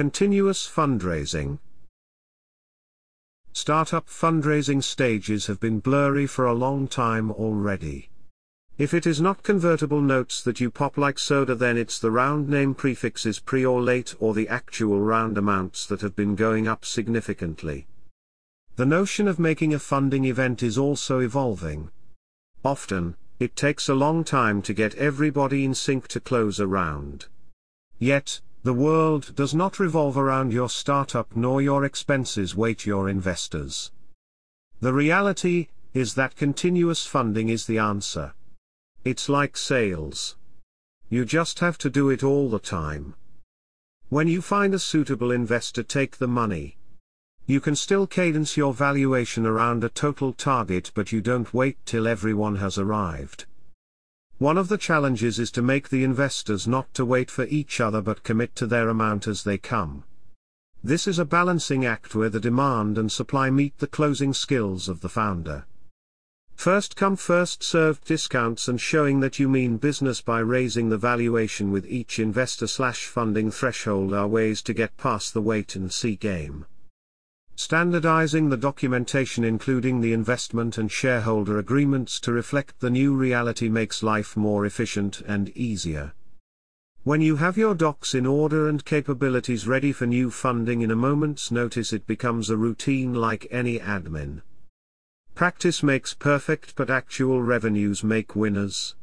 Continuous fundraising. Startup fundraising stages have been blurry for a long time already. If it is not convertible notes that you pop like soda then it's the round name prefixes pre or late or the actual round amounts that have been going up significantly. The notion of making a funding event is also evolving. Often, it takes a long time to get everybody in sync to close a round. Yet, the world does not revolve around your startup nor your expenses wait your investors. The reality is that continuous funding is the answer. It's like sales. You just have to do it all the time. When you find a suitable investor, take the money. You can still cadence your valuation around a total target, but you don't wait till everyone has arrived. One of the challenges is to make the investors not to wait for each other but commit to their amount as they come. This is a balancing act where the demand and supply meet the closing skills of the founder. First come first served discounts and showing that you mean business by raising the valuation with each investor slash funding threshold are ways to get past the wait and see game. Standardizing the documentation including the investment and shareholder agreements to reflect the new reality makes life more efficient and easier. When you have your docs in order and capabilities ready for new funding in a moment's notice it becomes a routine like any admin. Practice makes perfect but actual revenues make winners.